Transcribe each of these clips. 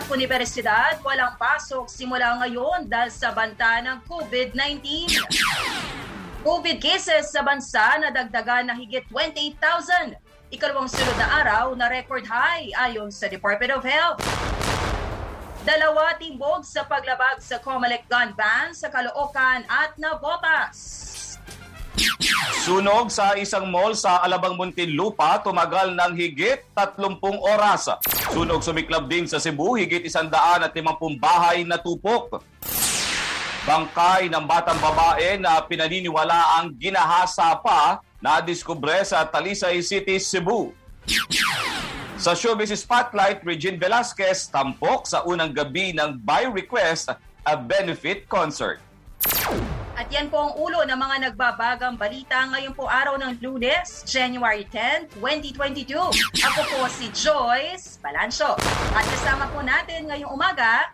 at universidad walang pasok simula ngayon dahil sa banta ng COVID-19. COVID cases sa bansa na dagdagan na higit 28,000. Ikalawang sunod na araw na record high ayon sa Department of Health. Dalawa timbog sa paglabag sa Comelec gun ban sa Caloocan at Navotas. Sunog sa isang mall sa Alabang Muntinlupa tumagal ng higit 30 oras. Sunog sumiklab din sa Cebu, higit 150 bahay na tupok. Bangkay ng batang babae na pinaniniwala ang ginahasa pa na diskubre sa Talisay City, Cebu. Sa Showbiz Spotlight, Regine Velasquez tampok sa unang gabi ng By Request a benefit concert. At yan po ang ulo ng mga nagbabagang balita ngayon po araw ng lunes, January 10, 2022. Ako po si Joyce Balancho. At kasama po natin ngayong umaga,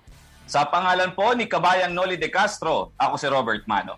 Sa pangalan po ni Kabayang Noli de Castro, ako si Robert Mano.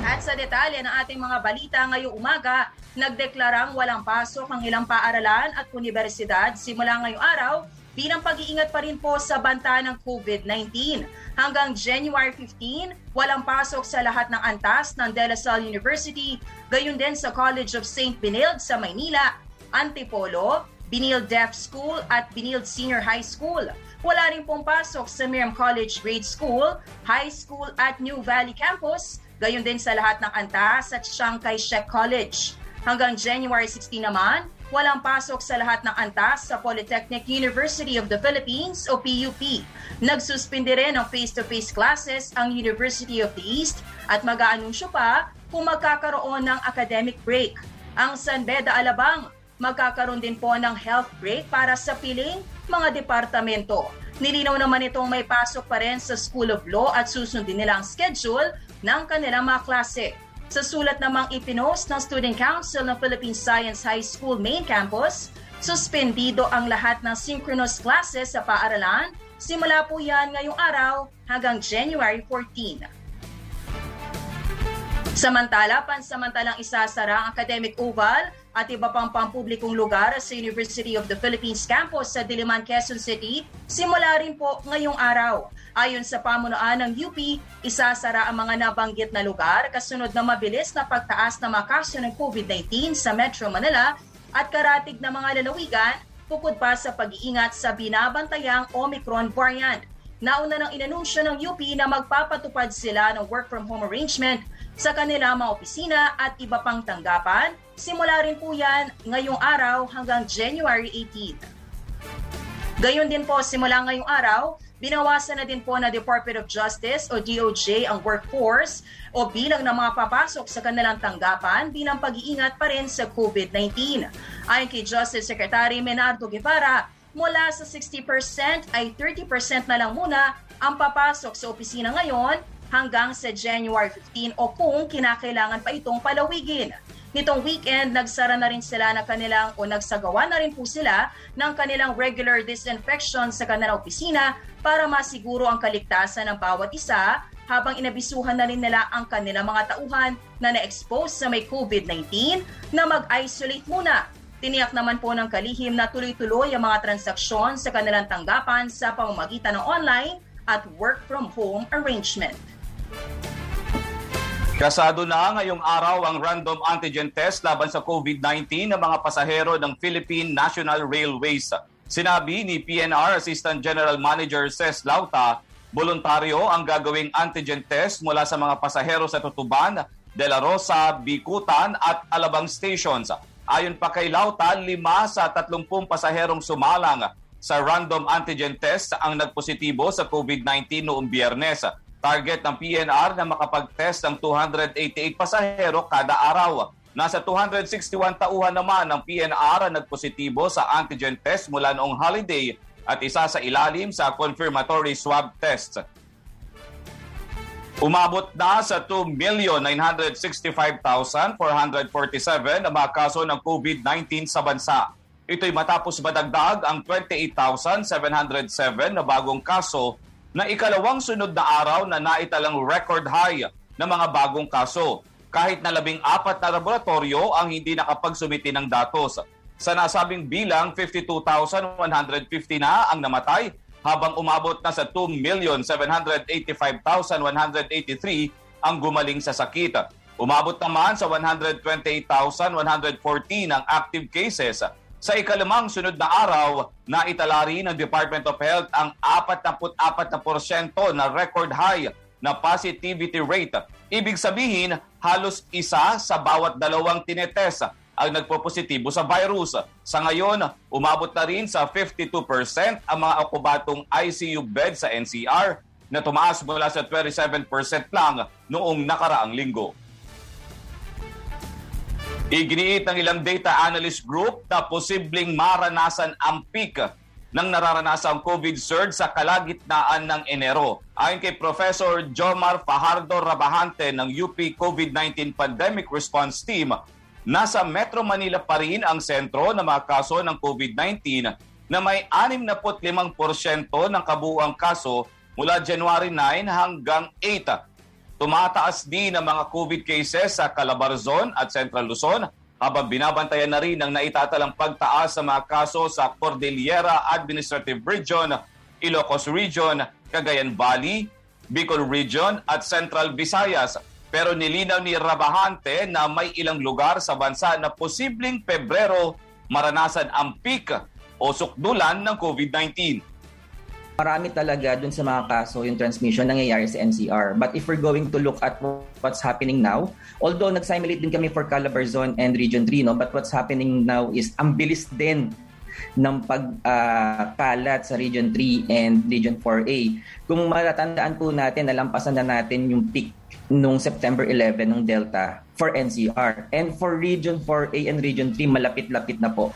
At sa detalye ng ating mga balita ngayong umaga, nagdeklarang walang pasok ang ilang paaralan at universidad simula ngayong araw bilang pag-iingat pa rin po sa banta ng COVID-19. Hanggang January 15, walang pasok sa lahat ng antas ng De La Salle University, gayon din sa College of St. Benilde sa Maynila, Antipolo, Benilde Deaf School at Benilde Senior High School. Wala rin pong pasok sa Miriam College Grade School, High School at New Valley Campus, gayon din sa lahat ng antas at Chiang Kai-shek College. Hanggang January 16 naman, walang pasok sa lahat ng antas sa Polytechnic University of the Philippines o PUP. Nagsuspindi rin ng face-to-face classes ang University of the East at mag-aanunsyo pa kung magkakaroon ng academic break. Ang San Beda Alabang magkakaroon din po ng health break para sa piling mga departamento. Nilinaw naman itong may pasok pa rin sa School of Law at susundin nila ang schedule ng kanilang mga klase. Sa sulat namang ipinost ng Student Council ng Philippine Science High School Main Campus, suspendido ang lahat ng synchronous classes sa paaralan. Simula po yan ngayong araw hanggang January 14. Samantala, pansamantalang isasara ang Academic Oval at iba pang pampublikong lugar sa University of the Philippines campus sa Diliman, Quezon City simula rin po ngayong araw. Ayon sa pamunuan ng UP, isasara ang mga nabanggit na lugar kasunod ng mabilis na pagtaas ng mga kaso ng COVID-19 sa Metro Manila at karatig na mga lalawigan bukod pa sa pag-iingat sa binabantayang Omicron variant. Nauna nang inanunsyo ng UP na magpapatupad sila ng work from home arrangement sa kanilang mga opisina at iba pang tanggapan. Simula rin po yan ngayong araw hanggang January 18. Gayon din po, simula ngayong araw, binawasan na din po na Department of Justice o DOJ ang workforce o bilang ng mga papasok sa kanilang tanggapan bilang pag-iingat pa rin sa COVID-19. Ayon kay Justice Secretary Menardo Guevara, mula sa 60% ay 30% na lang muna ang papasok sa opisina ngayon hanggang sa January 15 o kung kinakailangan pa itong palawigin. Nitong weekend, nagsara na rin sila na kanilang o nagsagawa na rin po sila ng kanilang regular disinfection sa kanilang opisina para masiguro ang kaligtasan ng bawat isa habang inabisuhan na rin nila ang kanilang mga tauhan na na-expose sa may COVID-19 na mag-isolate muna. Tiniyak naman po ng kalihim na tuloy-tuloy ang mga transaksyon sa kanilang tanggapan sa pamamagitan ng online at work from home arrangement. Kasado na ngayong araw ang random antigen test laban sa COVID-19 ng mga pasahero ng Philippine National Railways. Sinabi ni PNR Assistant General Manager Ces Lauta, voluntaryo ang gagawing antigen test mula sa mga pasahero sa Tutuban, De La Rosa, Bikutan at Alabang Stations. Ayon pa kay Lauta, lima sa 30 pasaherong sumalang sa random antigen test ang nagpositibo sa COVID-19 noong biyernes. Target ng PNR na makapag-test ng 288 pasahero kada araw. Nasa 261 tauhan naman ng PNR ang nagpositibo sa antigen test mula noong holiday at isa sa ilalim sa confirmatory swab test. Umabot na sa 2,965,447 ang mga kaso ng COVID-19 sa bansa. Ito'y matapos madagdag ang 28,707 na bagong kaso na ikalawang sunod na araw na naitalang record high na mga bagong kaso. Kahit na labing apat na laboratorio ang hindi nakapagsumiti ng datos. Sa nasabing bilang, 52,150 na ang namatay habang umabot na sa 2,785,183 ang gumaling sa sakit. Umabot naman sa 128,114 ang active cases. Sa ikalimang sunod na araw, naitala rin ng Department of Health ang 44% na record high na positivity rate. Ibig sabihin, halos isa sa bawat dalawang tinetest ang nagpo-positibo sa virus. Sa ngayon, umabot na rin sa 52% ang mga okubatong ICU bed sa NCR na tumaas mula sa 27% lang noong nakaraang linggo. Iginiit ng ilang data analyst group na posibleng maranasan ang peak ng nararanasang COVID surge sa kalagitnaan ng Enero. Ayon kay Professor Jomar Fajardo Rabahante ng UP COVID-19 Pandemic Response Team, nasa Metro Manila pa rin ang sentro ng mga kaso ng COVID-19 na may 65% ng kabuuang kaso mula January 9 hanggang 8 Tumataas din ang mga COVID cases sa Calabarzon at Central Luzon habang binabantayan na rin ang naitatalang pagtaas sa mga kaso sa Cordillera Administrative Region, Ilocos Region, Cagayan Valley, Bicol Region at Central Visayas. Pero nilinaw ni Rabahante na may ilang lugar sa bansa na posibleng Pebrero maranasan ang peak o sukdulan ng COVID-19 marami talaga dun sa mga kaso yung transmission nangyayari sa NCR. But if we're going to look at what's happening now, although nag-simulate din kami for Calabarzon and Region 3, no, but what's happening now is ang bilis din ng pagkalat uh, sa Region 3 and Region 4A. Kung matatandaan po natin, nalampasan na natin yung peak nung September 11 ng Delta for NCR. And for Region 4A and Region 3, malapit-lapit na po.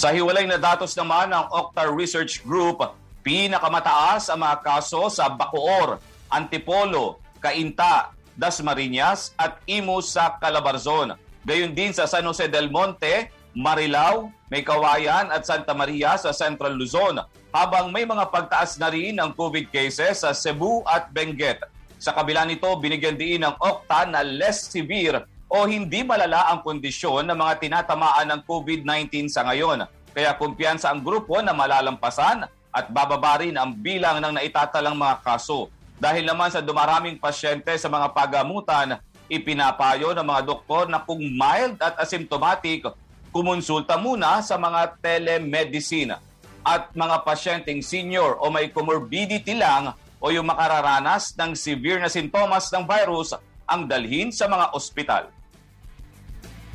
Sa hiwalay na datos naman ng Octar Research Group, Pinakamataas ang mga kaso sa Bacoor, Antipolo, Cainta, Dasmariñas at Imus sa Calabarzon. Gayon din sa San Jose del Monte, Marilao, May Kawayan at Santa Maria sa Central Luzon, habang may mga pagtaas na rin ng COVID cases sa Cebu at Benguet. Sa kabila nito, binigyan din ng Okta na less severe o hindi malala ang kondisyon ng mga tinatamaan ng COVID-19 sa ngayon. Kaya kumpiyansa ang grupo na malalampasan at bababa rin ang bilang ng naitatalang mga kaso. Dahil naman sa dumaraming pasyente sa mga pagamutan, ipinapayo ng mga doktor na kung mild at asymptomatic, kumonsulta muna sa mga telemedicine at mga pasyenteng senior o may comorbidity lang o yung makararanas ng severe na sintomas ng virus ang dalhin sa mga ospital.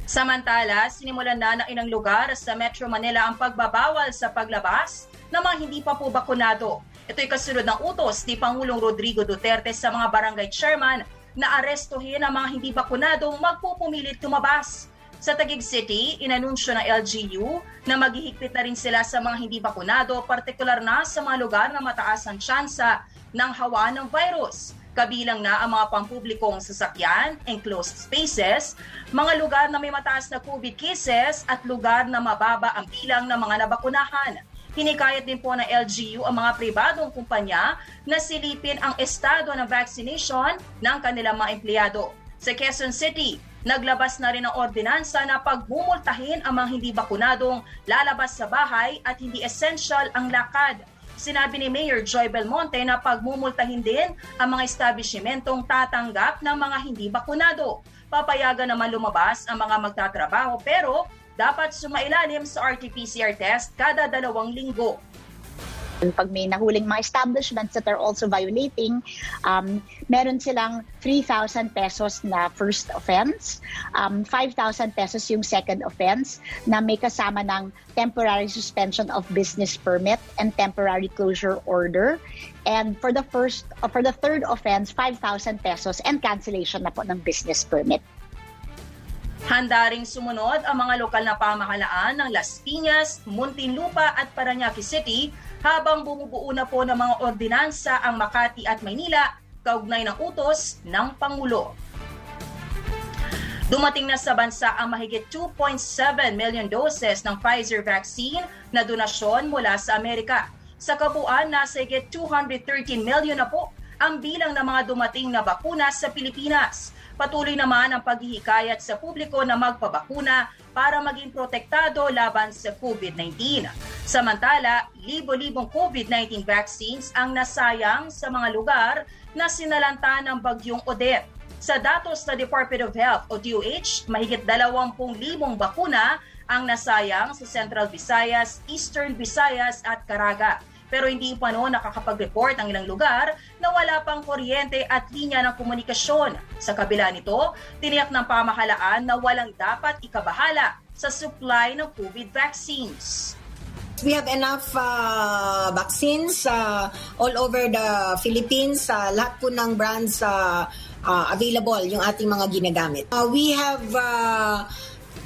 Samantala, sinimulan na ng inang lugar sa Metro Manila ang pagbabawal sa paglabas ng mga hindi pa po bakunado. Ito'y kasunod ng utos ni Pangulong Rodrigo Duterte sa mga barangay chairman na arestuhin ang mga hindi bakunadong magpupumilit tumabas. Sa Taguig City, inanunsyo ng LGU na maghihigpit na rin sila sa mga hindi bakunado, partikular na sa mga lugar na mataas ang tsansa ng hawa ng virus. Kabilang na ang mga pampublikong sasakyan, enclosed spaces, mga lugar na may mataas na COVID cases at lugar na mababa ang bilang ng mga nabakunahan. Hinikayat din po ng LGU ang mga pribadong kumpanya na silipin ang estado ng vaccination ng kanilang mga empleyado. Sa Quezon City, naglabas na rin ang ordinansa na pagbumultahin ang mga hindi bakunadong lalabas sa bahay at hindi essential ang lakad. Sinabi ni Mayor Joy Belmonte na pagmumultahin din ang mga establishmentong tatanggap ng mga hindi bakunado. Papayagan naman lumabas ang mga magtatrabaho pero dapat sumailalim sa RT-PCR test kada dalawang linggo. Pag may nahuling mga establishments that are also violating, um, meron silang 3,000 pesos na first offense, um, 5,000 pesos yung second offense na may kasama ng temporary suspension of business permit and temporary closure order. And for the first, uh, for the third offense, 5,000 pesos and cancellation na po ng business permit. Handa ring sumunod ang mga lokal na pamahalaan ng Las Piñas, Muntinlupa at Paranaque City habang bumubuo na po ng mga ordinansa ang Makati at Maynila kaugnay ng utos ng Pangulo. Dumating na sa bansa ang mahigit 2.7 million doses ng Pfizer vaccine na donasyon mula sa Amerika. Sa kabuuan, nasa higit 213 million na po ang bilang ng mga dumating na bakuna sa Pilipinas. Patuloy naman ang paghihikayat sa publiko na magpabakuna para maging protektado laban sa COVID-19. Samantala, libo-libong COVID-19 vaccines ang nasayang sa mga lugar na sinalanta ng bagyong Odette. Sa datos ng Department of Health o DOH, mahigit 20,000 bakuna ang nasayang sa Central Visayas, Eastern Visayas at Caraga pero hindi pa no nakakapag-report ang ilang lugar na wala pang kuryente at linya ng komunikasyon. Sa kabila nito, tiniyak ng pamahalaan na walang dapat ikabahala sa supply ng COVID vaccines. We have enough uh, vaccines uh, all over the Philippines. Uh, lahat po ng brands uh, uh, available yung ating mga ginagamit. Uh, we have uh,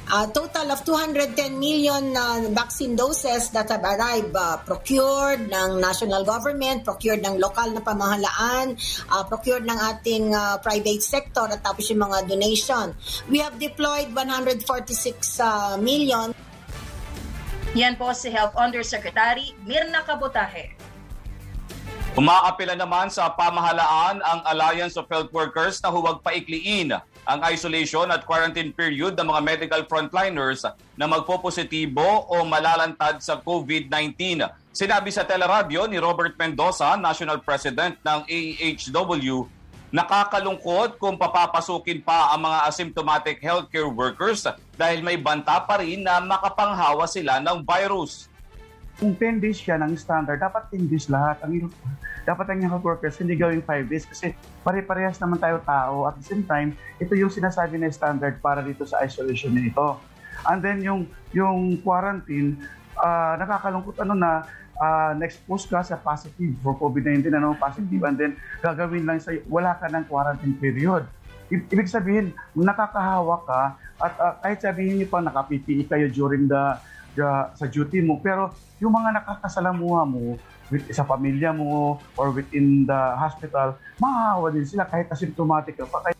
a total of 210 million uh, vaccine doses that have arrived uh, procured ng national government, procured ng lokal na pamahalaan, uh, procured ng ating uh, private sector at tapos yung mga donation. We have deployed 146 uh, million. Yan po si Health Undersecretary Mirna Kabutahe. Umaapila naman sa pamahalaan ang Alliance of Health Workers na huwag paikliin ang isolation at quarantine period ng mga medical frontliners na magpopositibo o malalantad sa COVID-19. Sinabi sa teleradyo ni Robert Mendoza, National President ng AHW, nakakalungkot kung papapasukin pa ang mga asymptomatic healthcare workers dahil may banta pa rin na makapanghawa sila ng virus. Kung 10 days siya ng standard, dapat 10 days lahat. Ang dapat ang health workers hindi gawing 5 days kasi pare-parehas naman tayo tao. At the same time, ito yung sinasabi na standard para dito sa isolation nito. And then yung yung quarantine, uh, nakakalungkot ano na uh, na-expose ka sa positive for COVID-19, ano, positive, and then gagawin lang sa wala ka ng quarantine period. I- ibig sabihin, nakakahawa ka at uh, kahit sabihin niyo pa naka-PPE kayo during the uh, sa duty mo. Pero yung mga nakakasalamuha mo with, sa pamilya mo or within the hospital, mahahawa din sila kahit asymptomatic ka pa.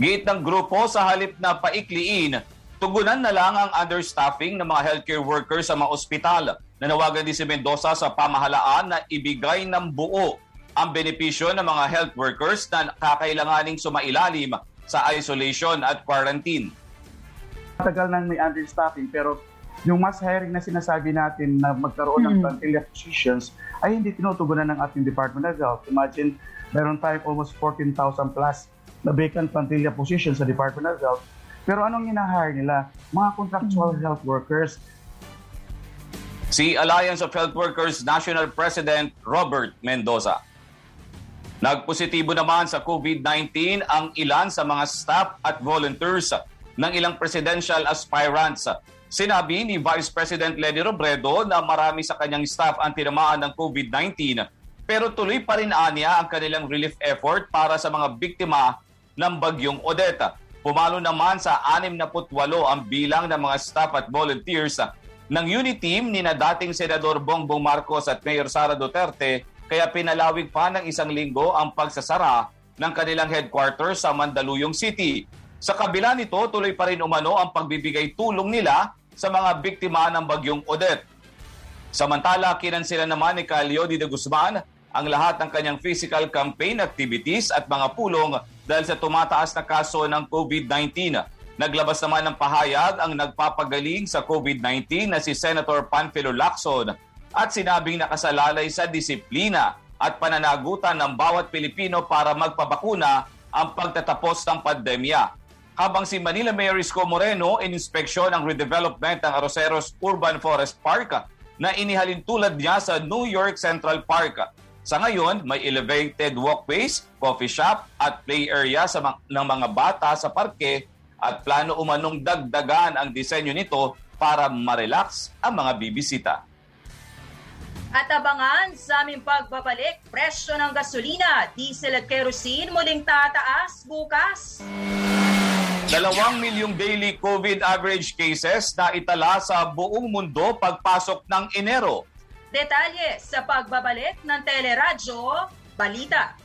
Gate ng grupo sa halip na paikliin, tugunan na lang ang understaffing ng mga healthcare workers sa mga ospital. Nanawagan din si Mendoza sa pamahalaan na ibigay ng buo ang benepisyo ng mga health workers na kakailanganing sumailalim sa isolation at quarantine. Matagal nang may understaffing pero yung mass hiring na sinasabi natin na magkaroon mm-hmm. ng plantilla positions ay hindi tinutugunan ng ating Department of Health. Imagine, meron tayong almost 14,000 plus na vacant plantilla positions sa Department of Health. Pero anong hinahire nila? Mga contractual mm-hmm. health workers. Si Alliance of Health Workers National President Robert Mendoza. Nagpositibo naman sa COVID-19 ang ilan sa mga staff at volunteers ng ilang presidential aspirants Sinabi ni Vice President Lenny Robredo na marami sa kanyang staff ang tinamaan ng COVID-19 pero tuloy pa rin anya ang kanilang relief effort para sa mga biktima ng bagyong Odetta. Pumalo naman sa 68 ang bilang ng mga staff at volunteers ng unit team ni na dating Senador Bongbong Marcos at Mayor Sara Duterte kaya pinalawig pa ng isang linggo ang pagsasara ng kanilang headquarters sa Mandaluyong City. Sa kabila nito, tuloy pa rin umano ang pagbibigay tulong nila sa mga biktima ng bagyong Odette. Samantala, kinansila naman ni Calio de Guzman ang lahat ng kanyang physical campaign activities at mga pulong dahil sa tumataas na kaso ng COVID-19. Naglabas naman ng pahayag ang nagpapagaling sa COVID-19 na si Senator Panfilo Lacson at sinabing nakasalalay sa disiplina at pananagutan ng bawat Pilipino para magpabakuna ang pagtatapos ng pandemya habang si Manila Mayor Isko Moreno ininspeksyon ang redevelopment ng Aroseros Urban Forest Park na inihalin tulad niya sa New York Central Park. Sa ngayon, may elevated walkways, coffee shop at play area sa ng mga bata sa parke at plano umanong dagdagan ang disenyo nito para ma-relax ang mga bibisita. At abangan sa aming pagbabalik, presyo ng gasolina, diesel at kerosene muling tataas bukas. Dalawang milyong daily COVID average cases na itala sa buong mundo pagpasok ng Enero. Detalye sa pagbabalik ng Teleradyo Balita.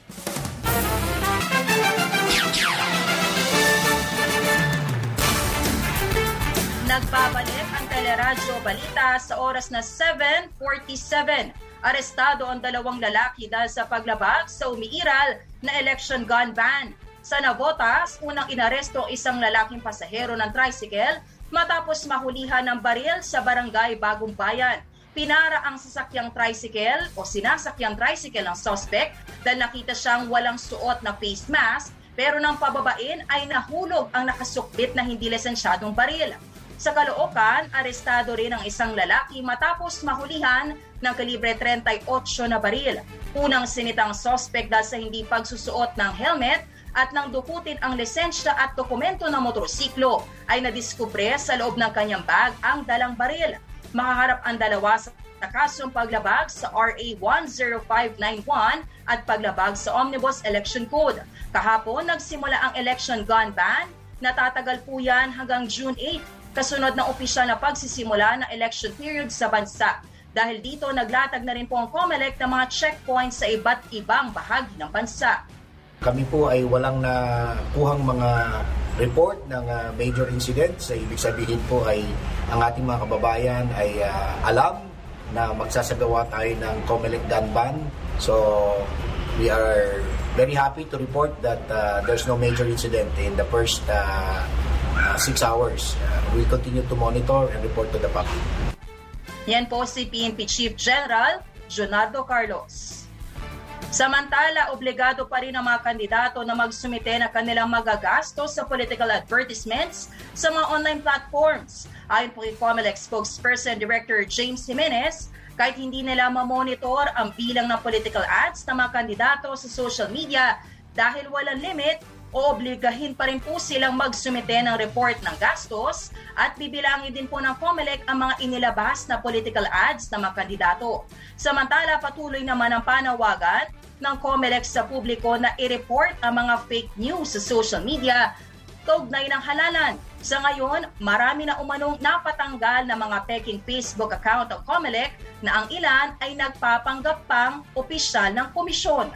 Nagbabalik ang Teleradyo Balita sa oras na 7.47. Arestado ang dalawang lalaki dahil sa paglabag sa umiiral na election gun ban Sa Navotas, unang inaresto isang lalaking pasahero ng tricycle matapos mahulihan ng baril sa barangay Bagong Bayan. Pinara ang sasakyang tricycle o sinasakyang tricycle ng suspect dahil nakita siyang walang suot na face mask pero nang pababain ay nahulog ang nakasukbit na hindi lisensyadong baril. Sa Caloocan, arestado rin ang isang lalaki matapos mahulihan ng kalibre 38 na baril. Unang sinitang suspect dahil sa hindi pagsusuot ng helmet at nang dukutin ang lisensya at dokumento ng motorsiklo ay nadiskubre sa loob ng kanyang bag ang dalang baril. Makaharap ang dalawa sa kasong paglabag sa RA 10591 at paglabag sa Omnibus Election Code. Kahapon, nagsimula ang election gun ban. Natatagal po yan hanggang June 8, kasunod ng opisyal na pagsisimula ng election period sa bansa. Dahil dito, naglatag na rin po ang COMELEC ng mga checkpoints sa iba't ibang bahagi ng bansa. Kami po ay walang nakuhang mga report ng uh, major incident. Sa ibig sabihin po ay ang ating mga kababayan ay uh, alam na magsasagawa tayo ng COMELEC gun ban. So we are very happy to report that uh, there's no major incident in the first uh, uh, six hours. Uh, we'll continue to monitor and report to the public. Yan po si PNP Chief General Jonardo Carlos. Samantala, obligado pa rin ang mga kandidato na magsumite ng kanilang magagastos sa political advertisements sa mga online platforms. Ayon po kay COMELEC spokesperson Director James Jimenez, kahit hindi nila mamonitor ang bilang ng political ads ng mga kandidato sa social media dahil walang limit, oobligahin pa rin po silang magsumite ng report ng gastos at bibilangin din po ng COMELEC ang mga inilabas na political ads ng mga kandidato. Samantala, patuloy naman ang panawagan ng COMELEC sa publiko na i-report ang mga fake news sa social media kaugnay ng halalan. Sa ngayon, marami na umanong napatanggal na mga peking Facebook account ng COMELEC na ang ilan ay nagpapanggap pang opisyal ng komisyon.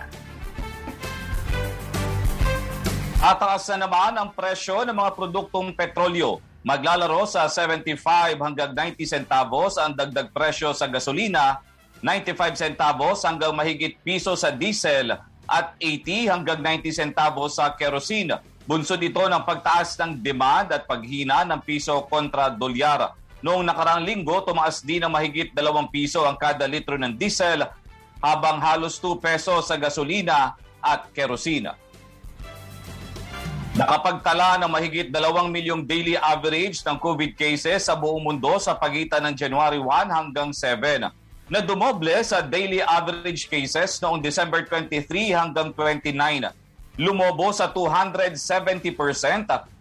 Ataas na naman ang presyo ng mga produktong petrolyo. Maglalaro sa 75 hanggang 90 centavos ang dagdag presyo sa gasolina 95 centavos hanggang mahigit piso sa diesel at 80 hanggang 90 centavos sa kerosene. Bunsod ito ng pagtaas ng demand at paghina ng piso kontra dolyar. Noong nakarang linggo, tumaas din ng mahigit 2 piso ang kada litro ng diesel habang halos 2 peso sa gasolina at kerosene. Nakapagtala ng mahigit 2 milyong daily average ng COVID cases sa buong mundo sa pagitan ng January 1 hanggang 7 na dumoble sa daily average cases noong December 23 hanggang 29. Lumobo sa 270%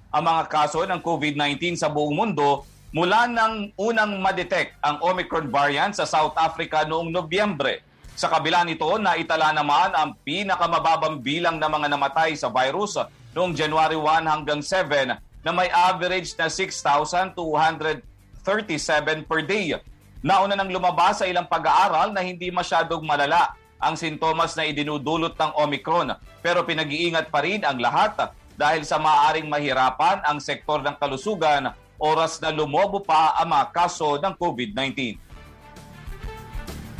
ang mga kaso ng COVID-19 sa buong mundo mula nang unang madetect ang Omicron variant sa South Africa noong Nobyembre. Sa kabila nito, naitala naman ang pinakamababang bilang ng mga namatay sa virus noong January 1 hanggang 7 na may average na 6,237 per day. Nauna nang lumabas sa ilang pag-aaral na hindi masyadong malala ang sintomas na idinudulot ng Omicron pero pinag-iingat pa rin ang lahat dahil sa maaaring mahirapan ang sektor ng kalusugan oras na lumobo pa ang mga kaso ng COVID-19.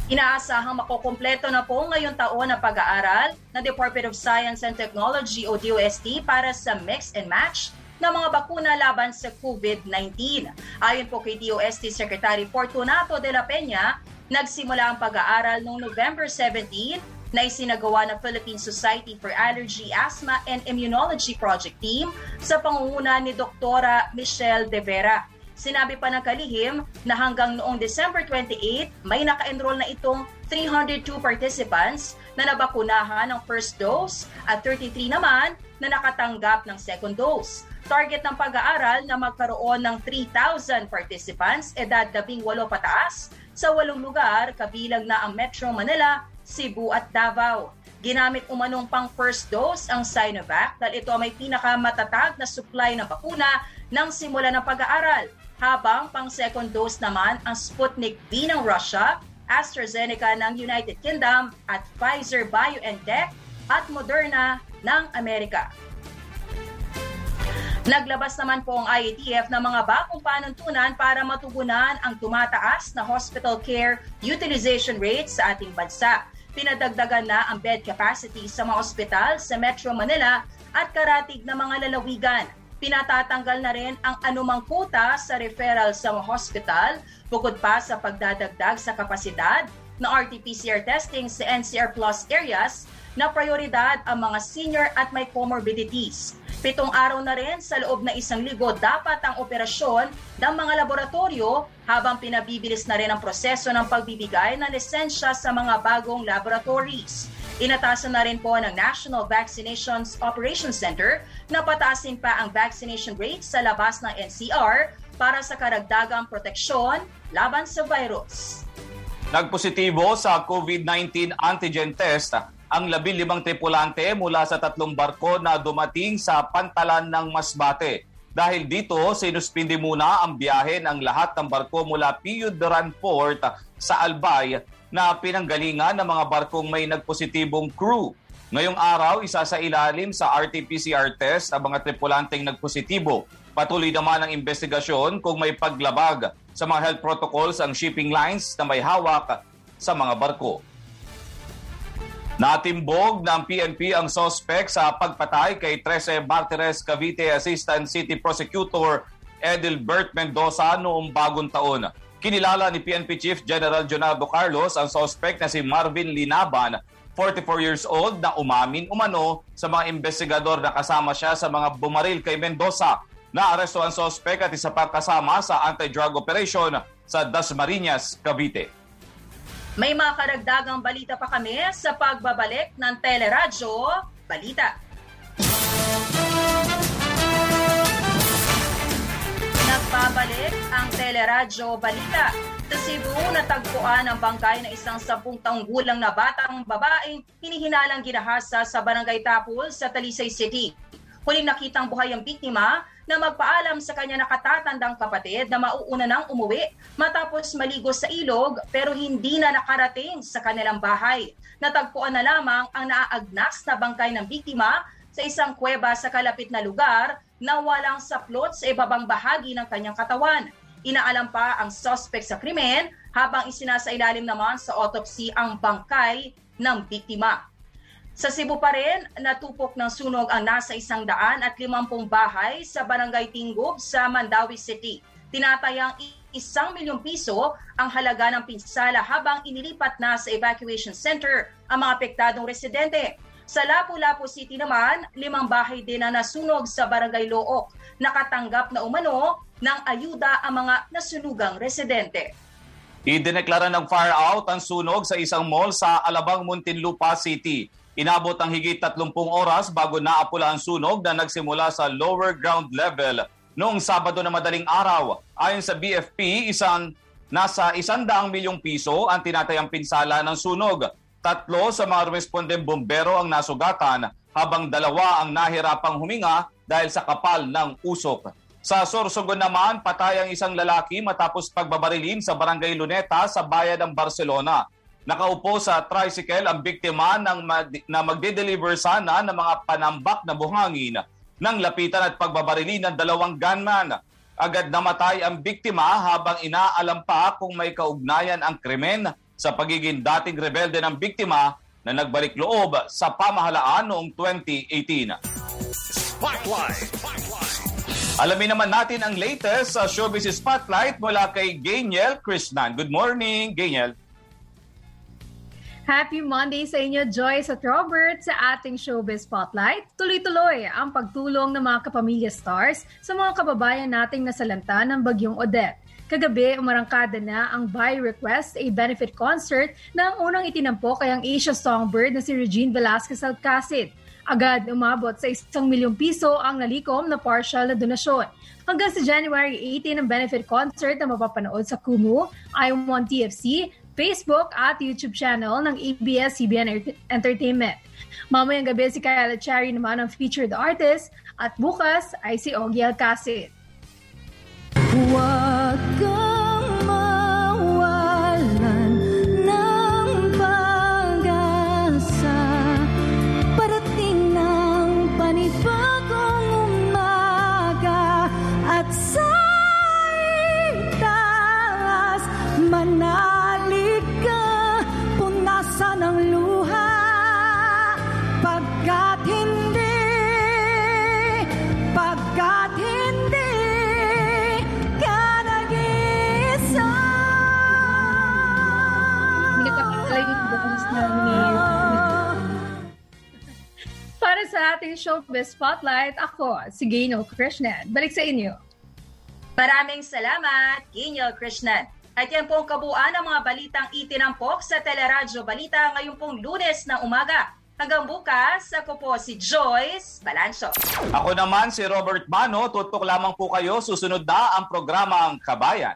Inaasahang makukumpleto na po ngayong taon na pag-aaral ng Department of Science and Technology o DOST para sa mix and match ng mga bakuna laban sa COVID-19. Ayon po kay DOST Secretary Fortunato de la Peña, nagsimula ang pag-aaral noong November 17 na isinagawa ng Philippine Society for Allergy, Asthma and Immunology Project Team sa pangunguna ni Dr. Michelle De Vera. Sinabi pa ng kalihim na hanggang noong December 28, may naka-enroll na itong 302 participants na nabakunahan ng first dose at 33 naman na nakatanggap ng second dose. Target ng pag-aaral na magkaroon ng 3,000 participants edad 18 pataas sa walong lugar kabilang na ang Metro Manila, Cebu at Davao. Ginamit umanong pang first dose ang Sinovac dahil ito may pinakamatatag na supply ng bakuna ng simula ng pag-aaral habang pang second dose naman ang Sputnik V ng Russia, AstraZeneca ng United Kingdom at Pfizer BioNTech at Moderna ng Amerika. Naglabas naman po ang IATF ng mga bagong panuntunan para matugunan ang tumataas na hospital care utilization rate sa ating bansa. Pinadagdagan na ang bed capacity sa mga ospital sa Metro Manila at karatig na mga lalawigan. Pinatatanggal na rin ang anumang kuta sa referral sa mga hospital bukod pa sa pagdadagdag sa kapasidad ng RT-PCR testing sa NCR Plus areas na prioridad ang mga senior at may comorbidities. Pitong araw na rin sa loob na isang ligo dapat ang operasyon ng mga laboratorio habang pinabibilis na rin ang proseso ng pagbibigay ng lisensya sa mga bagong laboratories. Inatasan na rin po ng National Vaccinations Operations Center na pataasin pa ang vaccination rate sa labas ng NCR para sa karagdagang proteksyon laban sa virus. Nagpositibo sa COVID-19 antigen test ang labi limang tripulante mula sa tatlong barko na dumating sa pantalan ng Masbate. Dahil dito, sinuspindi muna ang biyahe ng lahat ng barko mula Pio Duran Port sa Albay na pinanggalingan ng mga barkong may nagpositibong crew. Ngayong araw, isa sa ilalim sa RT-PCR test ang mga tripulanteng nagpositibo. Patuloy naman ang investigasyon kung may paglabag sa mga health protocols ang shipping lines na may hawak sa mga barko. Natimbog ng PNP ang sospek sa pagpatay kay Trece Martires Cavite Assistant City Prosecutor Edelbert Mendoza noong bagong taon. Kinilala ni PNP Chief General Jonaldo Carlos ang sospek na si Marvin Linaban, 44 years old, na umamin umano sa mga investigador na kasama siya sa mga bumaril kay Mendoza. Naaresto ang sospek at isa pa kasama sa anti-drug operation sa Dasmariñas, Cavite. May mga karagdagang balita pa kami sa pagbabalik ng Teleradyo Balita. Nagbabalik ang Teleradyo Balita. Sa Cebu, natagpuan ang bangkay ng isang sampung taong gulang na batang babaeng hinihinalang ginahasa sa Barangay Tapul sa Talisay City. Huling nakitang buhay ang biktima na magpaalam sa kanya nakatatandang kapatid na mauuna nang umuwi matapos maligo sa ilog pero hindi na nakarating sa kanilang bahay. Natagpuan na lamang ang naaagnas na bangkay ng biktima sa isang kuweba sa kalapit na lugar na walang saplot sa ibabang bahagi ng kanyang katawan. Inaalam pa ang suspect sa krimen habang isinasailalim naman sa autopsy ang bangkay ng biktima. Sa Cebu pa rin, natupok ng sunog ang nasa isang daan at limampung bahay sa Barangay Tinggob sa Mandawi City. Tinatayang isang milyong piso ang halaga ng pinsala habang inilipat na sa evacuation center ang mga apektadong residente. Sa Lapu-Lapu City naman, limang bahay din na nasunog sa Barangay Look. Nakatanggap na umano ng ayuda ang mga nasunugang residente. Idineklara ng fire out ang sunog sa isang mall sa Alabang, Muntinlupa City. Inabot ang higit 30 oras bago naapula ang sunog na nagsimula sa lower ground level noong Sabado na madaling araw. Ayon sa BFP, isang nasa 100 milyong piso ang tinatayang pinsala ng sunog. Tatlo sa mga respondent bombero ang nasugatan habang dalawa ang nahirapang huminga dahil sa kapal ng usok. Sa Sorsogon naman, patay ang isang lalaki matapos pagbabarilin sa Barangay Luneta sa bayan ng Barcelona. Nakaupo sa tricycle ang biktima ng mag- na magde-deliver sana ng mga panambak na buhangin ng lapitan at pagbabarilin ng dalawang gunman. Agad namatay ang biktima habang inaalam pa kung may kaugnayan ang krimen sa pagiging dating rebelde ng biktima na nagbalik loob sa pamahalaan noong 2018. Spotlight. Alamin naman natin ang latest sa Showbiz Spotlight mula kay Gainiel Krishnan. Good morning, Gainiel. Happy Monday sa inyo, Joyce at Robert, sa ating Showbiz Spotlight. Tuloy-tuloy ang pagtulong ng mga kapamilya stars sa mga kababayan nating nasalanta ng bagyong Odette. Kagabi, umarangkada na ang By Request, a benefit concert na ang unang itinampok ay ang Asia Songbird na si Regine Velasquez Alcacid. Agad umabot sa isang milyong piso ang nalikom na partial na donasyon. Hanggang sa January 18 ang benefit concert na mapapanood sa Kumu, I1 TFC, Facebook at YouTube channel ng ABS-CBN Entertainment. Mamayang gabi si Kyle Cherry naman ang featured artist at bukas ay si Ogie Alcacid. Huwag kang showbiz spotlight. Ako, si Gaino Krishnan. Balik sa inyo. Maraming salamat, Kinyo Krishnan. At yan po ang kabuuan ng mga balitang itinampok sa Teleradyo Balita ngayong pong lunes na umaga. Hanggang bukas, ako po si Joyce Balancho. Ako naman si Robert Mano. Tutok lamang po kayo. Susunod na ang programang Kabayan.